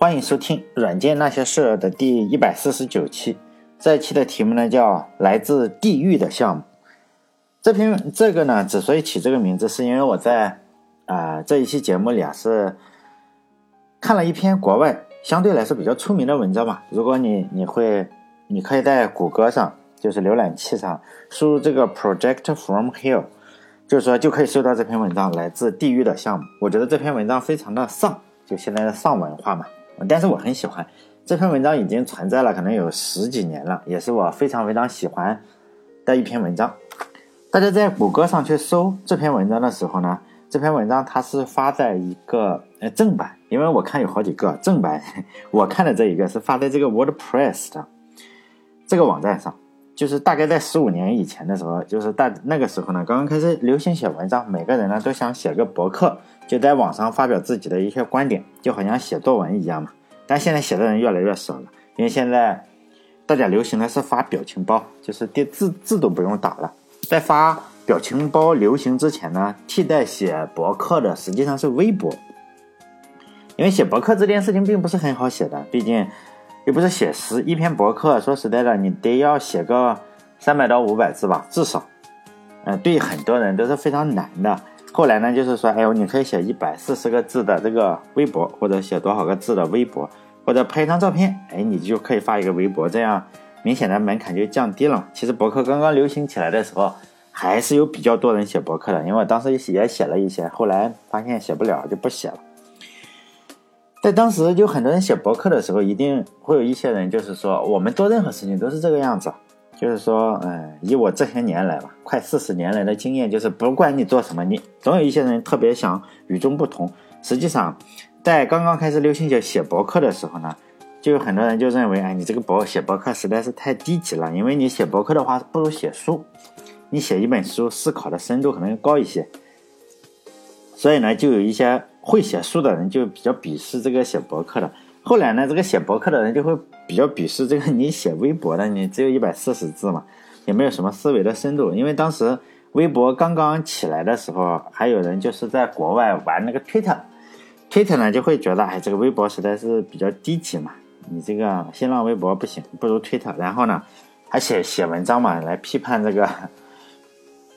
欢迎收听《软件那些事》的第一百四十九期。这一期的题目呢叫《来自地狱的项目》。这篇这个呢，之所以起这个名字，是因为我在啊这一期节目里啊是看了一篇国外相对来说比较出名的文章嘛。如果你你会，你可以在谷歌上，就是浏览器上输入这个 “Project from Hell”，就是说就可以搜到这篇文章《来自地狱的项目》。我觉得这篇文章非常的丧，就现在的丧文化嘛。但是我很喜欢这篇文章，已经存在了可能有十几年了，也是我非常非常喜欢的一篇文章。大家在谷歌上去搜这篇文章的时候呢，这篇文章它是发在一个呃正版，因为我看有好几个正版，我看的这一个是发在这个 WordPress 的这个网站上，就是大概在十五年以前的时候，就是大那个时候呢，刚刚开始流行写文章，每个人呢都想写个博客，就在网上发表自己的一些观点，就好像写作文一样嘛。但现在写的人越来越少了，因为现在大家流行的是发表情包，就是电字字都不用打了。在发表情包流行之前呢，替代写博客的实际上是微博，因为写博客这件事情并不是很好写的，毕竟又不是写诗，一篇博客说实在的，你得要写个三百到五百字吧，至少，嗯，对很多人都是非常难的。后来呢，就是说，哎呦，你可以写一百四十个字的这个微博，或者写多少个字的微博，或者拍一张照片，哎，你就可以发一个微博，这样明显的门槛就降低了。其实博客刚刚流行起来的时候，还是有比较多人写博客的，因为我当时也写了一些，后来发现写不了就不写了。在当时就很多人写博客的时候，一定会有一些人就是说，我们做任何事情都是这个样子。就是说，嗯，以我这些年来吧，快四十年来的经验，就是不管你做什么，你总有一些人特别想与众不同。实际上，在刚刚开始流行写写博客的时候呢，就有很多人就认为，哎，你这个博写博客实在是太低级了，因为你写博客的话不如写书，你写一本书思考的深度可能高一些。所以呢，就有一些会写书的人就比较鄙视这个写博客的。后来呢，这个写博客的人就会比较鄙视这个你写微博的，你只有一百四十字嘛，也没有什么思维的深度。因为当时微博刚刚起来的时候，还有人就是在国外玩那个 Twitter，Twitter 呢就会觉得，哎，这个微博实在是比较低级嘛，你这个新浪微博不行，不如 Twitter。然后呢，还写写文章嘛，来批判这个，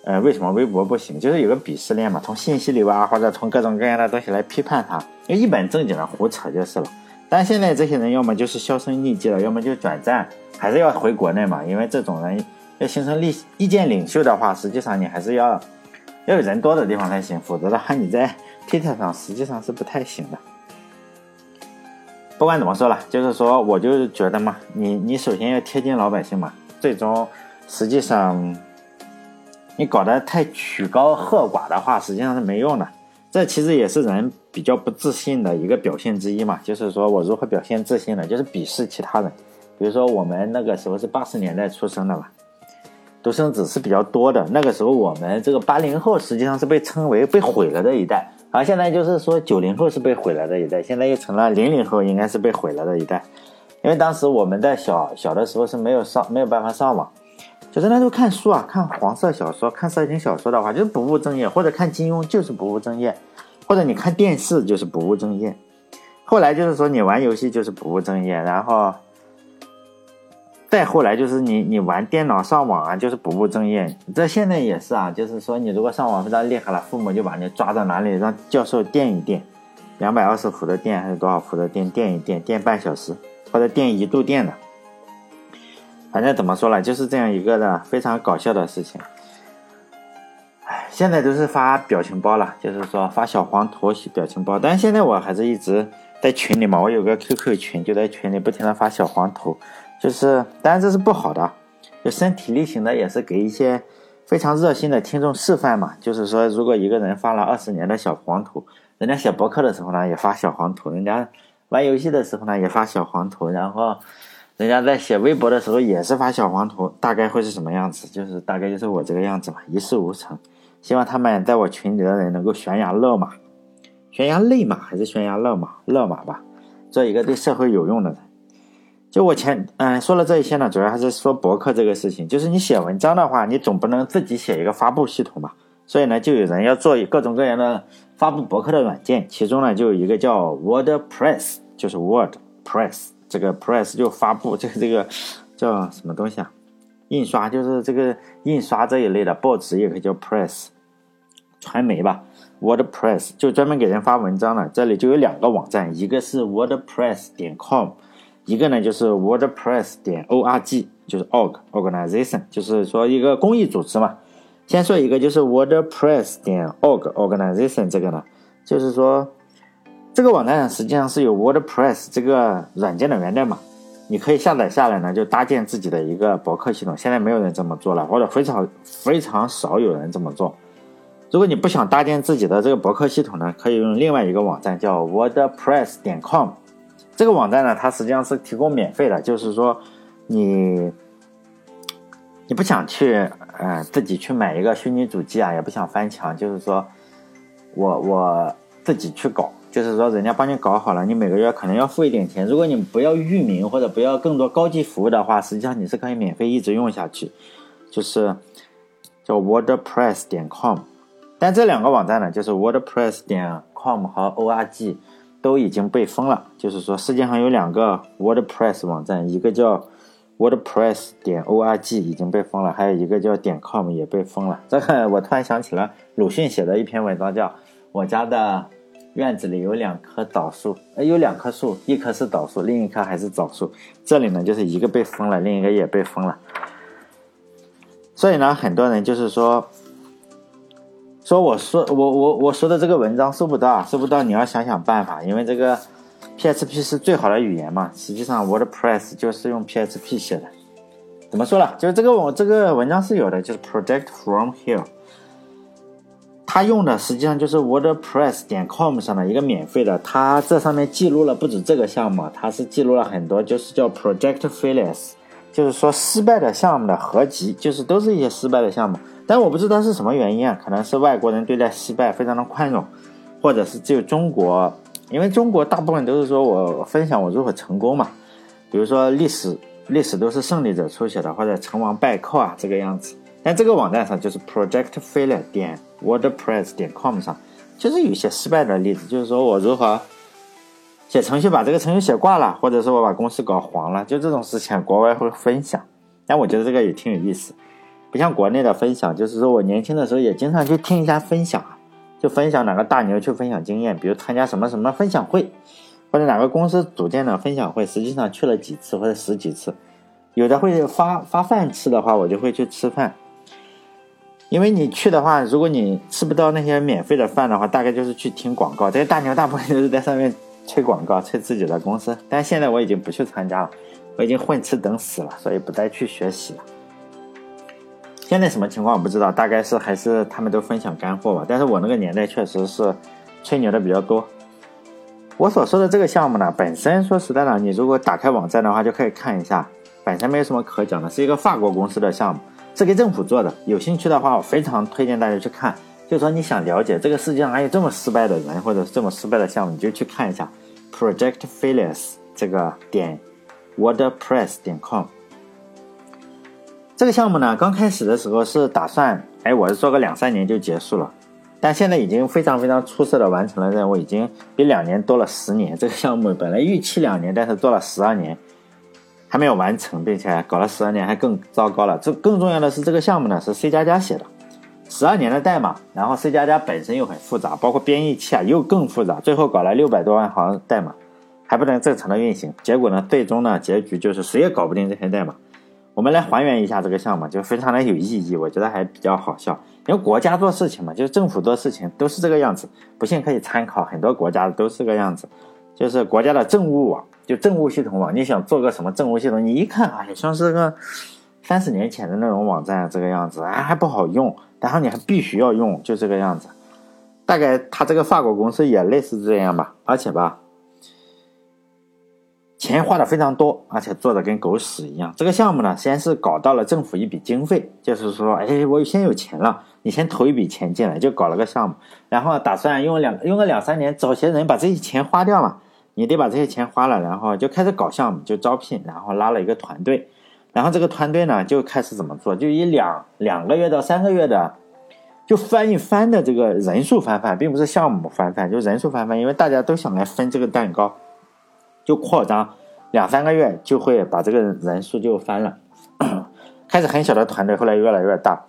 呃，为什么微博不行？就是有个鄙视链嘛，从信息流啊，或者从各种各样的东西来批判它，一本正经的胡扯就是了。但现在这些人要么就是销声匿迹了，要么就转战，还是要回国内嘛？因为这种人要形成立意见领袖的话，实际上你还是要要有人多的地方才行，否则的话你在 Twitter 上实际上是不太行的。不管怎么说了，就是说我就觉得嘛，你你首先要贴近老百姓嘛，最终实际上你搞得太曲高和寡的话，实际上是没用的。这其实也是人比较不自信的一个表现之一嘛，就是说我如何表现自信呢？就是鄙视其他人。比如说我们那个时候是八十年代出生的嘛，独生子是比较多的。那个时候我们这个八零后实际上是被称为被毁了的一代，而现在就是说九零后是被毁了的一代，现在又成了零零后应该是被毁了的一代。因为当时我们在小小的时候是没有上没有办法上网。就是那时候看书啊，看黄色小说、看色情小说的话，就是不务正业；或者看金庸，就是不务正业；或者你看电视，就是不务正业。后来就是说你玩游戏就是不务正业，然后再后来就是你你玩电脑上网啊，就是不务正业。这现在也是啊，就是说你如果上网非常厉害了，父母就把你抓到哪里让教授电一电，两百二十伏的电还是多少伏的电，电一电，电半小时或者电一度电的。反正怎么说呢，就是这样一个的非常搞笑的事情。哎，现在都是发表情包了，就是说发小黄图、表情包。但是现在我还是一直在群里嘛，我有个 QQ 群，就在群里不停的发小黄图。就是，当然这是不好的，就身体力行的也是给一些非常热心的听众示范嘛。就是说，如果一个人发了二十年的小黄图，人家写博客的时候呢也发小黄图，人家玩游戏的时候呢也发小黄图，然后。人家在写微博的时候也是发小黄图，大概会是什么样子？就是大概就是我这个样子嘛，一事无成。希望他们在我群里的人能够悬崖勒马，悬崖勒马还是悬崖勒马？勒马吧，做一个对社会有用的人。就我前嗯说了这一些呢，主要还是说博客这个事情。就是你写文章的话，你总不能自己写一个发布系统吧？所以呢，就有人要做各种各样的发布博客的软件，其中呢就有一个叫 WordPress。就是 WordPress，这个 press 就发布，这个这个叫什么东西啊？印刷就是这个印刷这一类的报纸也可以叫 press，传媒吧，WordPress 就专门给人发文章的。这里就有两个网站，一个是 WordPress 点 com，一个呢就是 WordPress 点 org，就是 org organization，就是说一个公益组织嘛。先说一个就是 WordPress 点 org organization 这个呢，就是说这个网站实际上是有 WordPress 这个软件的源代码。你可以下载下来呢，就搭建自己的一个博客系统。现在没有人这么做了，或者非常非常少有人这么做。如果你不想搭建自己的这个博客系统呢，可以用另外一个网站叫 WordPress 点 com。这个网站呢，它实际上是提供免费的，就是说你你不想去呃自己去买一个虚拟主机啊，也不想翻墙，就是说我我自己去搞。就是说，人家帮你搞好了，你每个月可能要付一点钱。如果你不要域名或者不要更多高级服务的话，实际上你是可以免费一直用下去。就是叫 WordPress 点 com，但这两个网站呢，就是 WordPress 点 com 和 org 都已经被封了。就是说，世界上有两个 WordPress 网站，一个叫 WordPress 点 org 已经被封了，还有一个叫点 com 也被封了。这个我突然想起了鲁迅写的一篇文章，叫《我家的》。院子里有两棵枣树，呃，有两棵树，一棵是枣树，另一棵还是枣树。这里呢，就是一个被封了，另一个也被封了。所以呢，很多人就是说，说我说我我我说的这个文章收不到，收不到，你要想想办法，因为这个 PHP 是最好的语言嘛。实际上，WordPress 就是用 PHP 写的。怎么说了？就是这个我这个文章是有的，就是 Project from here。他用的实际上就是 WordPress 点 com 上的一个免费的，它这上面记录了不止这个项目，它是记录了很多，就是叫 Project Failures，就是说失败的项目的合集，就是都是一些失败的项目。但我不知道是什么原因啊，可能是外国人对待失败非常的宽容，或者是只有中国，因为中国大部分都是说我分享我如何成功嘛，比如说历史，历史都是胜利者书写的，或者成王败寇啊这个样子。但这个网站上就是 Project Failure 点 WordPress 点 com 上，就是有一些失败的例子，就是说我如何写程序把这个程序写挂了，或者是我把公司搞黄了，就这种事情国外会分享。但我觉得这个也挺有意思，不像国内的分享，就是说我年轻的时候也经常去听一下分享，就分享哪个大牛去分享经验，比如参加什么什么分享会，或者哪个公司组建的分享会，实际上去了几次或者十几次，有的会发发饭吃的话，我就会去吃饭。因为你去的话，如果你吃不到那些免费的饭的话，大概就是去听广告。这些大牛大部分都是在上面吹广告，吹自己的公司。但现在我已经不去参加了，我已经混吃等死了，所以不再去学习了。现在什么情况我不知道，大概是还是他们都分享干货吧。但是我那个年代确实是吹牛的比较多。我所说的这个项目呢，本身说实在的，你如果打开网站的话，就可以看一下，本身没有什么可讲的，是一个法国公司的项目。是给政府做的，有兴趣的话，我非常推荐大家去看。就说你想了解这个世界上还有这么失败的人，或者这么失败的项目，你就去看一下 Project Failures 这个点 WordPress 点 com。这个项目呢，刚开始的时候是打算，哎，我是做个两三年就结束了，但现在已经非常非常出色的完成了任务，已经比两年多了十年。这个项目本来预期两年，但是做了十二年。还没有完成，并且搞了十二年，还更糟糕了。这更重要的是，这个项目呢是 C 加加写的，十二年的代码，然后 C 加加本身又很复杂，包括编译器啊又更复杂，最后搞了六百多万行代码，还不能正常的运行。结果呢，最终呢结局就是谁也搞不定这些代码。我们来还原一下这个项目，就非常的有意义，我觉得还比较好笑。因为国家做事情嘛，就是政府做事情都是这个样子，不信可以参考，很多国家都是这个样子，就是国家的政务网。就政务系统网，你想做个什么政务系统？你一看，哎，像是个三十年前的那种网站，这个样子，哎，还不好用。然后你还必须要用，就这个样子。大概他这个法国公司也类似这样吧。而且吧，钱花的非常多，而且做的跟狗屎一样。这个项目呢，先是搞到了政府一笔经费，就是说，哎，我先有钱了，你先投一笔钱进来，就搞了个项目，然后打算用两用个两三年，找些人把这些钱花掉嘛。你得把这些钱花了，然后就开始搞项目，就招聘，然后拉了一个团队，然后这个团队呢就开始怎么做，就以两两个月到三个月的，就翻一番的这个人数翻番，并不是项目翻番，就人数翻番，因为大家都想来分这个蛋糕，就扩张，两三个月就会把这个人数就翻了。开始很小的团队，后来越来越大。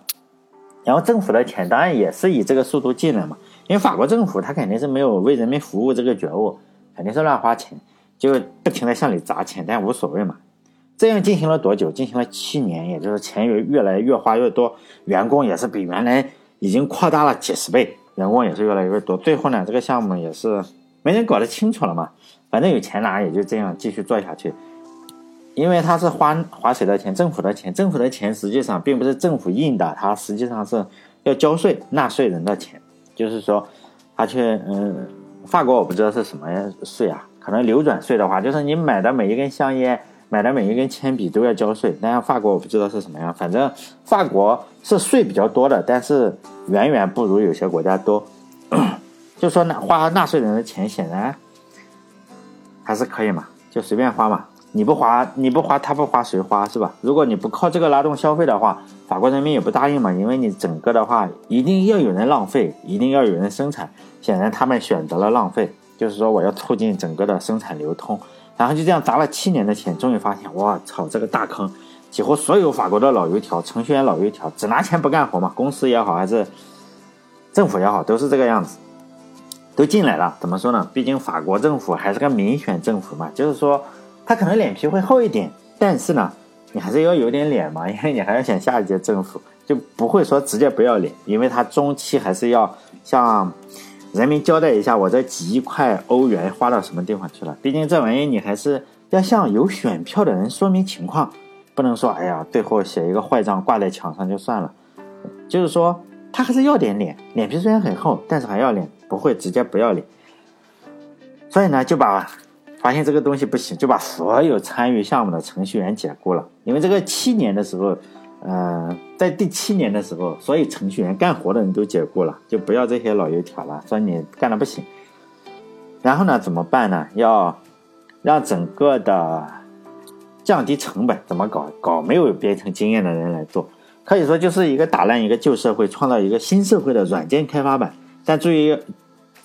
然后政府的钱当然也是以这个速度进来嘛，因为法国政府他肯定是没有为人民服务这个觉悟，肯定是乱花钱，就不停的向里砸钱，但无所谓嘛。这样进行了多久？进行了七年，也就是钱越越来越花越多，员工也是比原来已经扩大了几十倍，员工也是越来越多。最后呢，这个项目也是没人搞得清楚了嘛，反正有钱拿，也就这样继续做下去。因为他是花花谁的钱？政府的钱。政府的钱实际上并不是政府印的，它实际上是要交税，纳税人的钱。就是说，他去嗯，法国我不知道是什么税啊？可能流转税的话，就是你买的每一根香烟、买的每一根铅笔都要交税。但法国我不知道是什么样，反正法国是税比较多的，但是远远不如有些国家多。就说纳花纳税人的钱，显然还是可以嘛，就随便花嘛。你不花，你不花，他不花，谁花是吧？如果你不靠这个拉动消费的话，法国人民也不答应嘛。因为你整个的话，一定要有人浪费，一定要有人生产。显然他们选择了浪费，就是说我要促进整个的生产流通。然后就这样砸了七年的钱，终于发现，我操，这个大坑！几乎所有法国的老油条、程序员老油条，只拿钱不干活嘛。公司也好，还是政府也好，都是这个样子，都进来了。怎么说呢？毕竟法国政府还是个民选政府嘛，就是说。他可能脸皮会厚一点，但是呢，你还是要有点脸嘛，因为你还要选下一届政府，就不会说直接不要脸，因为他中期还是要像人民交代一下，我这几亿块欧元花到什么地方去了。毕竟这玩意你还是要向有选票的人说明情况，不能说哎呀，最后写一个坏账挂在墙上就算了。就是说，他还是要点脸，脸皮虽然很厚，但是还要脸，不会直接不要脸。所以呢，就把。发现这个东西不行，就把所有参与项目的程序员解雇了。因为这个七年的时候，呃，在第七年的时候，所有程序员干活的人都解雇了，就不要这些老油条了，说你干的不行。然后呢，怎么办呢？要让整个的降低成本，怎么搞？搞没有编程经验的人来做，可以说就是一个打烂一个旧社会，创造一个新社会的软件开发版。但注意。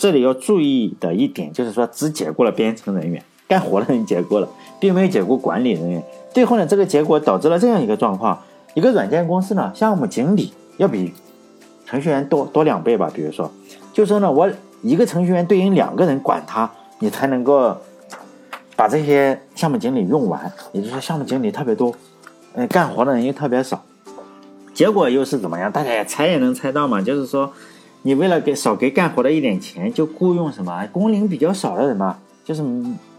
这里要注意的一点就是说，只解雇了编程人员，干活的人解雇了，并没有解雇管理人员。最后呢，这个结果导致了这样一个状况：一个软件公司呢，项目经理要比程序员多多两倍吧。比如说，就说呢，我一个程序员对应两个人管他，你才能够把这些项目经理用完。也就是说，项目经理特别多，嗯，干活的人又特别少。结果又是怎么样？大家也猜也能猜到嘛，就是说。你为了给少给干活的一点钱，就雇佣什么工龄比较少的人嘛，就是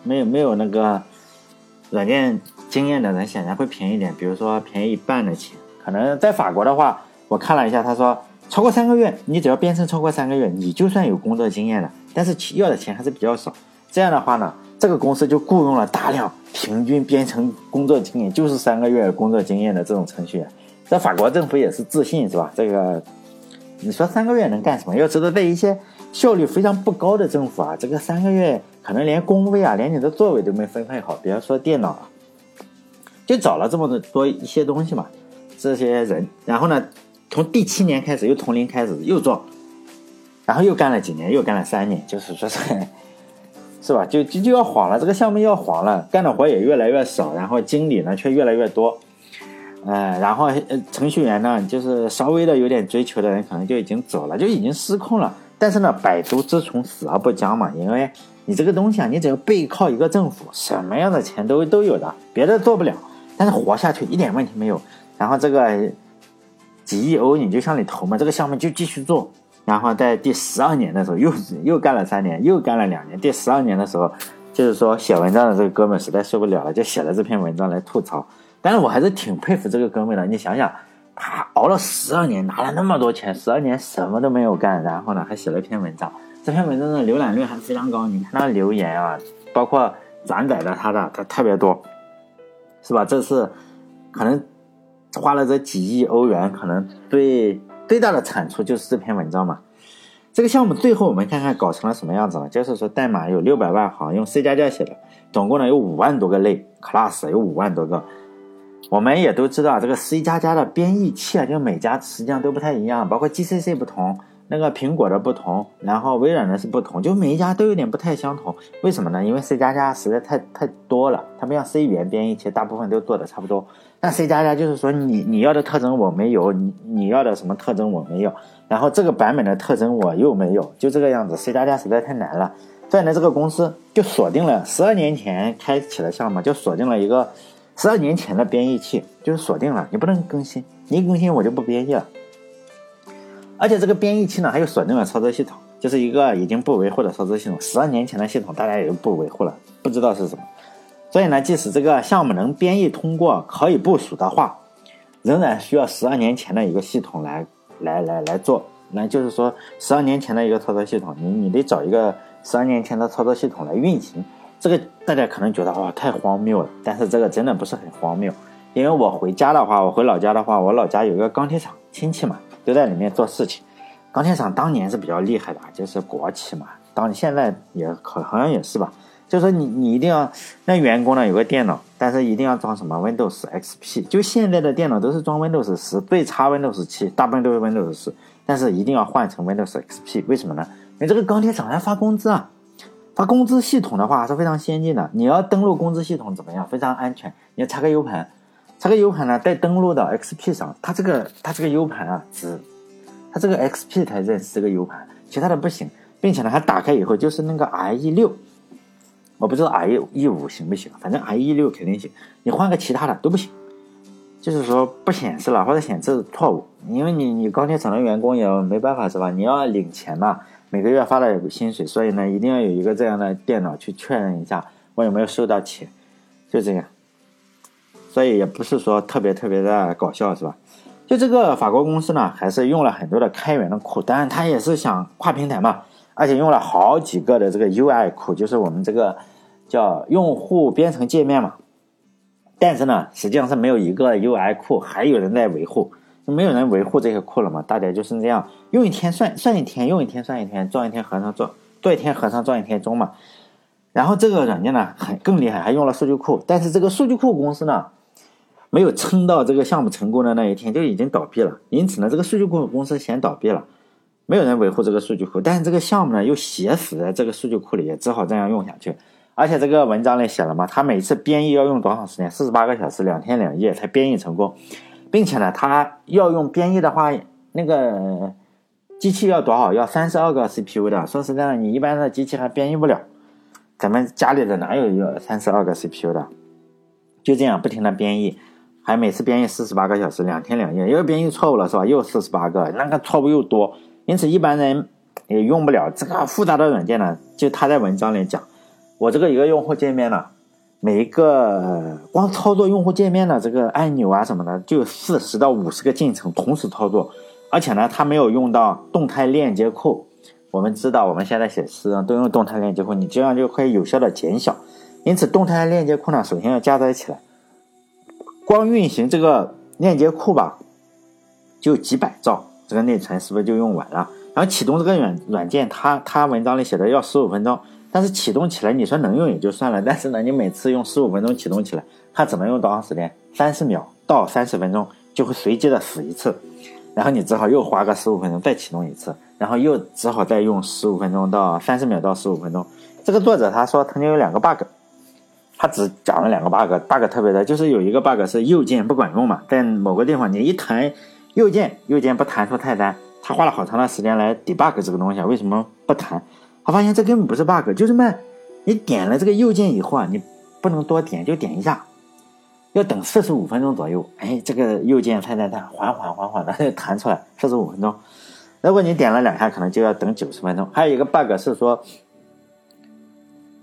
没有没有那个软件经验的人，显然会便宜点。比如说便宜一半的钱，可能在法国的话，我看了一下，他说超过三个月，你只要编程超过三个月，你就算有工作经验了，但是要的钱还是比较少。这样的话呢，这个公司就雇佣了大量平均编程工作经验就是三个月工作经验的这种程序员。在法国政府也是自信是吧？这个。你说三个月能干什么？要知道，在一些效率非常不高的政府啊，这个三个月可能连工位啊，连你的座位都没分配好，比方说电脑啊，就找了这么多多一些东西嘛，这些人，然后呢，从第七年开始又从零开始又做，然后又干了几年，又干了三年，就是说是，是吧？就就就要黄了，这个项目要黄了，干的活也越来越少，然后经理呢却越来越多。呃，然后，程序员呢，就是稍微的有点追求的人，可能就已经走了，就已经失控了。但是呢，百足之虫，死而不僵嘛，因为你这个东西啊，你只要背靠一个政府，什么样的钱都都有的，别的做不了，但是活下去一点问题没有。然后这个几亿欧你就向里投嘛，这个项目就继续做。然后在第十二年的时候，又又干了三年，又干了两年。第十二年的时候，就是说写文章的这个哥们实在受不了了，就写了这篇文章来吐槽。但是我还是挺佩服这个哥们的。你想想，他熬了十二年，拿了那么多钱，十二年什么都没有干，然后呢，还写了一篇文章。这篇文章的浏览率还非常高，你看他留言啊，包括转载的他的，他特别多，是吧？这是可能花了这几亿欧元，可能最最大的产出就是这篇文章嘛。这个项目最后我们看看搞成了什么样子了，就是说代码有六百万行，用 C 加加写的，总共呢有五万多个类 class，有五万多个。我们也都知道，这个 C 加加的编译器啊，就每家实际上都不太一样，包括 GCC 不同那个苹果的不同，然后微软的是不同，就每一家都有点不太相同。为什么呢？因为 C 加加实在太太多了，它不像 C 语言编译器，大部分都做的差不多。但 C 加加就是说，你你要的特征我没有，你你要的什么特征我没有，然后这个版本的特征我又没有，就这个样子。C 加加实在太难了。所以呢，这个公司就锁定了十二年前开启的项目，就锁定了一个十二年前的编译器，就是锁定了，你不能更新，你一更新我就不编译了。而且这个编译器呢，还有锁定的操作系统，就是一个已经不维护的操作系统。十二年前的系统，大家也就不维护了，不知道是什么。所以呢，即使这个项目能编译通过，可以部署的话，仍然需要十二年前的一个系统来来来来做。那就是说，十二年前的一个操作系统，你你得找一个十二年前的操作系统来运行。这个大家可能觉得哇，太荒谬了。但是这个真的不是很荒谬，因为我回家的话，我回老家的话，我老家有一个钢铁厂，亲戚嘛。都在里面做事情，钢铁厂当年是比较厉害的，就是国企嘛。当现在也可好像也是吧。就说你你一定要那员工呢有个电脑，但是一定要装什么 Windows XP。就现在的电脑都是装 Windows 十，最差 Windows 七，大部分都是 Windows 十，但是一定要换成 Windows XP。为什么呢？因为这个钢铁厂要发工资啊，它工资系统的话是非常先进的。你要登录工资系统怎么样？非常安全，你要插个 U 盘。插个 U 盘呢，带登录到 XP 上，它这个它这个 U 盘啊，只它这个 XP 才认识这个 U 盘，其他的不行，并且呢，它打开以后就是那个 IE 六，我不知道 IE 一五行不行，反正 IE 六肯定行，你换个其他的都不行，就是说不显示了或者显示错误，因为你你钢铁厂的员工也没办法是吧？你要领钱嘛，每个月发的薪水，所以呢，一定要有一个这样的电脑去确认一下我有没有收到钱，就这样。所以也不是说特别特别的搞笑，是吧？就这个法国公司呢，还是用了很多的开源的库，当然它也是想跨平台嘛，而且用了好几个的这个 UI 库，就是我们这个叫用户编程界面嘛。但是呢，实际上是没有一个 UI 库，还有人在维护，没有人维护这些库了嘛？大家就是这样，用一天算算一天，用一天算一天，撞一天和尚撞，做一天和尚撞一天钟嘛。然后这个软件呢，很更厉害，还用了数据库，但是这个数据库公司呢。没有撑到这个项目成功的那一天就已经倒闭了，因此呢，这个数据库公司先倒闭了，没有人维护这个数据库，但是这个项目呢又写死在这个数据库里，也只好这样用下去。而且这个文章里写了嘛，他每次编译要用多长时间？四十八个小时，两天两夜才编译成功，并且呢，它要用编译的话，那个机器要多少？要三十二个 CPU 的。说实在的，你一般的机器还编译不了，咱们家里的哪有要三十二个 CPU 的？就这样不停的编译。还每次编译四十八个小时，两天两夜，又编译错误了是吧？又四十八个，那个错误又多，因此一般人也用不了这个复杂的软件呢。就他在文章里讲，我这个一个用户界面呢，每一个光操作用户界面的这个按钮啊什么的，就有四十到五十个进程同时操作，而且呢，它没有用到动态链接库。我们知道我们现在写诗都用动态链接库，你这样就可以有效的减小。因此，动态链接库呢，首先要加载起来。光运行这个链接库吧，就几百兆，这个内存是不是就用完了？然后启动这个软软件，它它文章里写的要十五分钟，但是启动起来你说能用也就算了，但是呢，你每次用十五分钟启动起来，它只能用多长时间？三十秒到三十分钟就会随机的死一次，然后你只好又花个十五分钟再启动一次，然后又只好再用十五分钟到三十秒到十五分钟。这个作者他说曾经有两个 bug。他只讲了两个 bug，bug 特别的，就是有一个 bug 是右键不管用嘛，在某个地方你一弹右键，右键不弹出菜单，他花了好长的时间来 debug 这个东西，为什么不弹？他发现这根本不是 bug，就是嘛，你点了这个右键以后啊，你不能多点，就点一下，要等四十五分钟左右，哎，这个右键菜单它缓缓缓缓的 弹出来，四十五分钟，如果你点了两下，可能就要等九十分钟。还有一个 bug 是说。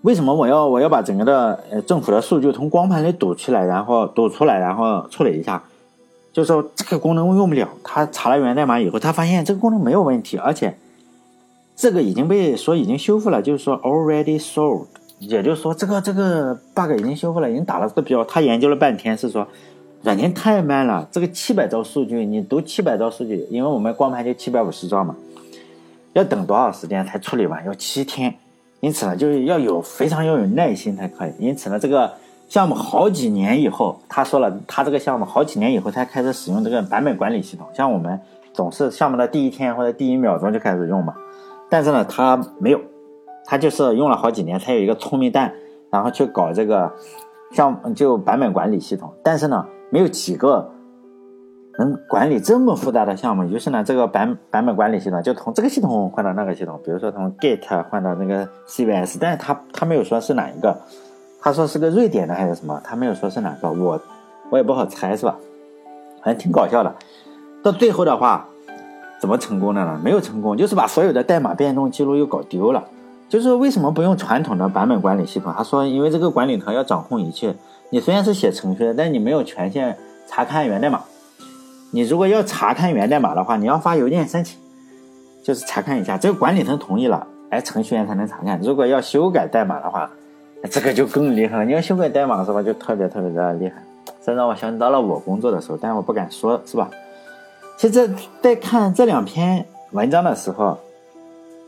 为什么我要我要把整个的呃政府的数据从光盘里读出来，然后读出来，然后处理一下？就说这个功能用不了。他查了源代码以后，他发现这个功能没有问题，而且这个已经被说已经修复了，就是说 already solved，也就是说这个这个 bug 已经修复了，已经打了这个标。他研究了半天，是说软件太慢了。这个七百兆数据，你读七百兆数据，因为我们光盘就七百五十兆嘛，要等多少时间才处理完？要七天。因此呢，就是要有非常要有耐心才可以。因此呢，这个项目好几年以后，他说了，他这个项目好几年以后才开始使用这个版本管理系统。像我们总是项目的第一天或者第一秒钟就开始用嘛。但是呢，他没有，他就是用了好几年，他有一个聪明蛋，然后去搞这个项就版本管理系统。但是呢，没有几个能管理这么复杂的项目。于是呢，这个版版本管理系统就从这个系统换到那个系统，比如说从 Git 换到那个 CVS，但是他他没有说是哪一个，他说是个瑞典的还是什么，他没有说是哪个，我我也不好猜，是吧？反正挺搞笑的。到最后的话。怎么成功的呢？没有成功，就是把所有的代码变动记录又搞丢了。就是为什么不用传统的版本管理系统？他说，因为这个管理层要掌控一切。你虽然是写程序的，但你没有权限查看源代码。你如果要查看源代码的话，你要发邮件申请，就是查看一下。这个管理层同意了，哎，程序员才能查看。如果要修改代码的话，这个就更厉害了。你要修改代码是吧？就特别特别的厉害。这让我想到了我工作的时候，但我不敢说，是吧？其实，在看这两篇文章的时候，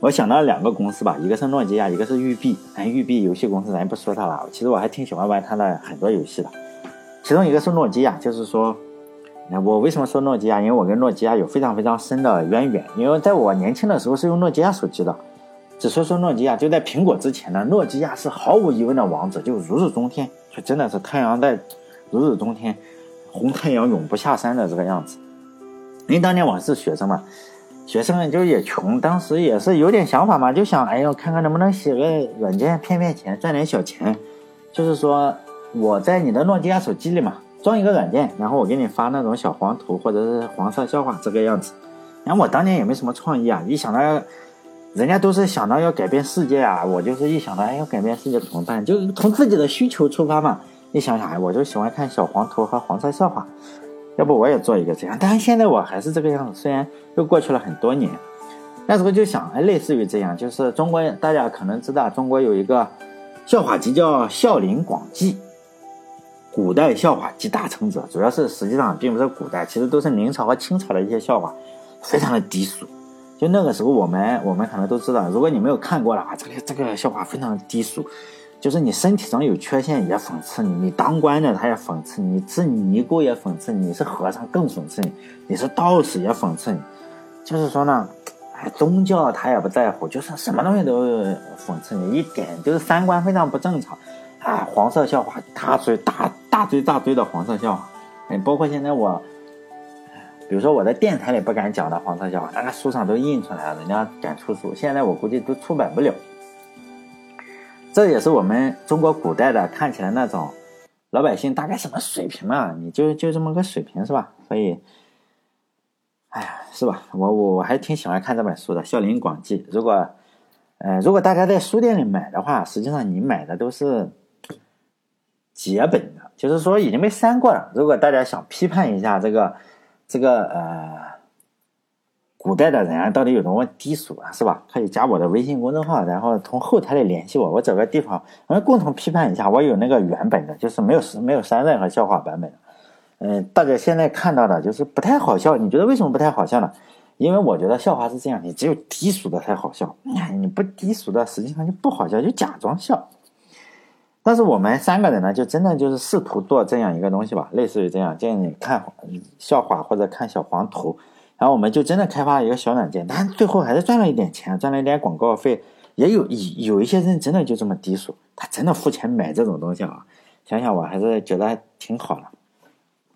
我想到两个公司吧，一个是诺基亚，一个是育碧。咱育碧游戏公司，咱不说它了。其实我还挺喜欢玩它的很多游戏的。其中一个是诺基亚，就是说，我为什么说诺基亚？因为我跟诺基亚有非常非常深的渊源。因为在我年轻的时候是用诺基亚手机的。只说说诺基亚，就在苹果之前呢，诺基亚是毫无疑问的王者，就如日中天，就真的是太阳在如日中天，红太阳永不下山的这个样子。因为当年我是学生嘛，学生就也穷，当时也是有点想法嘛，就想，哎呦，看看能不能写个软件骗骗钱，赚点小钱。就是说，我在你的诺基亚手机里嘛，装一个软件，然后我给你发那种小黄图或者是黄色笑话这个样子。然后我当年也没什么创意啊，一想到人家都是想到要改变世界啊，我就是一想到哎要改变世界怎么办，就从自己的需求出发嘛。一想想，哎，我就喜欢看小黄图和黄色笑话。要不我也做一个这样，但是现在我还是这个样子。虽然又过去了很多年，那时候就想，哎，类似于这样，就是中国大家可能知道，中国有一个笑话集叫《笑林广记》，古代笑话集大成者。主要是实际上并不是古代，其实都是明朝和清朝的一些笑话，非常的低俗。就那个时候，我们我们可能都知道，如果你没有看过的话，这个这个笑话非常低俗。就是你身体上有缺陷也讽刺你，你当官的他也讽刺你，是尼姑也讽刺你，是和尚更讽刺你，你是道士也讽刺你。就是说呢，哎，宗教他也不在乎，就是什么东西都讽刺你，一点就是三观非常不正常。啊，黄色笑话，大堆大大堆大堆的黄色笑话，哎，包括现在我，比如说我在电台里不敢讲的黄色笑话，那个书上都印出来了，人家敢出书，现在我估计都出版不了。这也是我们中国古代的看起来那种老百姓大概什么水平嘛？你就就这么个水平是吧？所以，哎呀，是吧？我我我还挺喜欢看这本书的《笑林广记》。如果，呃，如果大家在书店里买的话，实际上你买的都是结本的，就是说已经被删过了。如果大家想批判一下这个这个呃。古代的人到底有多么低俗啊，是吧？可以加我的微信公众号，然后从后台里联系我，我找个地方，我们共同批判一下。我有那个原本的，就是没有没有删任何笑话版本的。嗯，大家现在看到的就是不太好笑。你觉得为什么不太好笑呢？因为我觉得笑话是这样，你只有低俗的才好笑，你不低俗的实际上就不好笑，就假装笑。但是我们三个人呢，就真的就是试图做这样一个东西吧，类似于这样，建议你看笑话或者看小黄图。然后我们就真的开发了一个小软件，但最后还是赚了一点钱，赚了一点广告费。也有有有一些人真的就这么低俗，他真的付钱买这种东西啊！想想我还是觉得挺好的。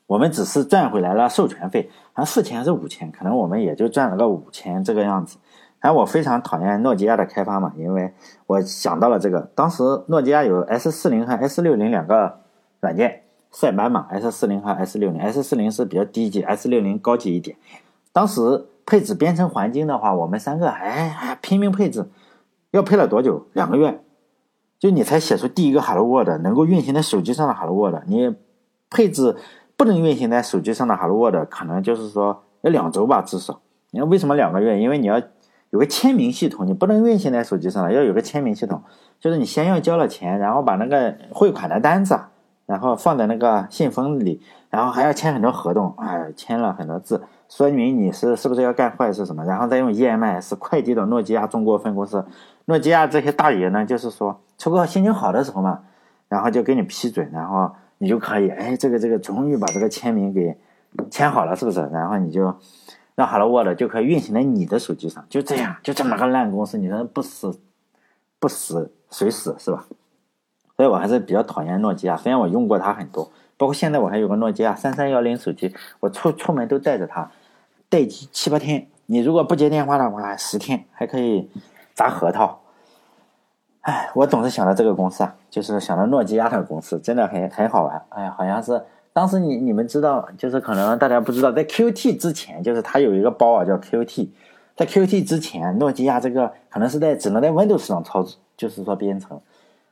我们只是赚回来了授权费，像四千还是五千，可能我们也就赚了个五千这个样子。然后我非常讨厌诺基亚的开发嘛，因为我想到了这个，当时诺基亚有 S 四零和 S 六零两个软件，塞班嘛，S 四零和 S 六零，S 四零是比较低级，S 六零高级一点。当时配置编程环境的话，我们三个还还拼命配置，要配了多久？两个月，就你才写出第一个 Hello World 能够运行在手机上的 Hello World。你配置不能运行在手机上的 Hello World，可能就是说要两周吧，至少。你看为什么两个月？因为你要有个签名系统，你不能运行在手机上了，要有个签名系统，就是你先要交了钱，然后把那个汇款的单子，然后放在那个信封里，然后还要签很多合同，哎，签了很多字。说明你是是不是要干坏事什么，然后再用 EMS 快递到诺基亚中国分公司。诺基亚这些大爷呢，就是说，初哥心情好的时候嘛，然后就给你批准，然后你就可以，哎，这个这个终于把这个签名给签好了，是不是？然后你就让 Hello World 就可以运行在你的手机上。就这样，就这么个烂公司，你说不死不死谁死是吧？所以我还是比较讨厌诺基亚，虽然我用过它很多，包括现在我还有个诺基亚三三幺零手机，我出出门都带着它，待机七八天。你如果不接电话的话，十天还可以砸核桃。哎，我总是想到这个公司啊，就是想到诺基亚的公司，真的很很好玩。哎呀，好像是当时你你们知道，就是可能大家不知道，在 QT 之前，就是它有一个包啊叫 QT，在 QT 之前，诺基亚这个可能是在只能在 Windows 上操作，就是说编程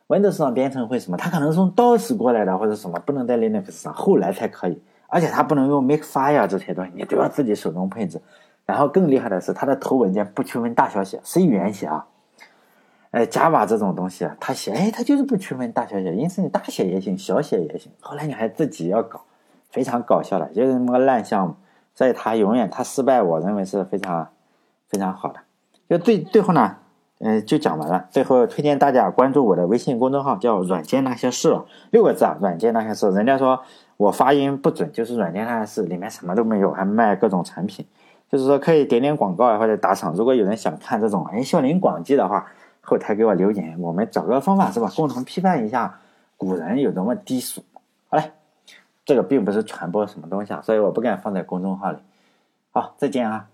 ，Windows 上编程会什么？它可能从 DOS 过来的或者什么，不能在 Linux 上，后来才可以，而且它不能用 Makefile 这些东西，你都要自己手动配置。然后更厉害的是，它的头文件不区分大小写，C 语言写啊。哎，Java 这种东西啊，他写，哎，它就是不区分大小写，因此你大写也行，小写也行。后来你还自己要搞，非常搞笑的，就是那么个烂项目。所以它永远它失败，我认为是非常非常好的。就最最后呢，嗯，就讲完了。最后推荐大家关注我的微信公众号，叫“软件那些事”，六个字啊，“软件那些事”。人家说我发音不准，就是“软件上的事”里面什么都没有，还卖各种产品。就是说可以点点广告啊，或者打赏。如果有人想看这种哎笑林广记的话。后台给我留言，我们找个方法是吧？共同批判一下古人有多么低俗。好嘞，这个并不是传播什么东西啊，所以我不敢放在公众号里。好，再见啊。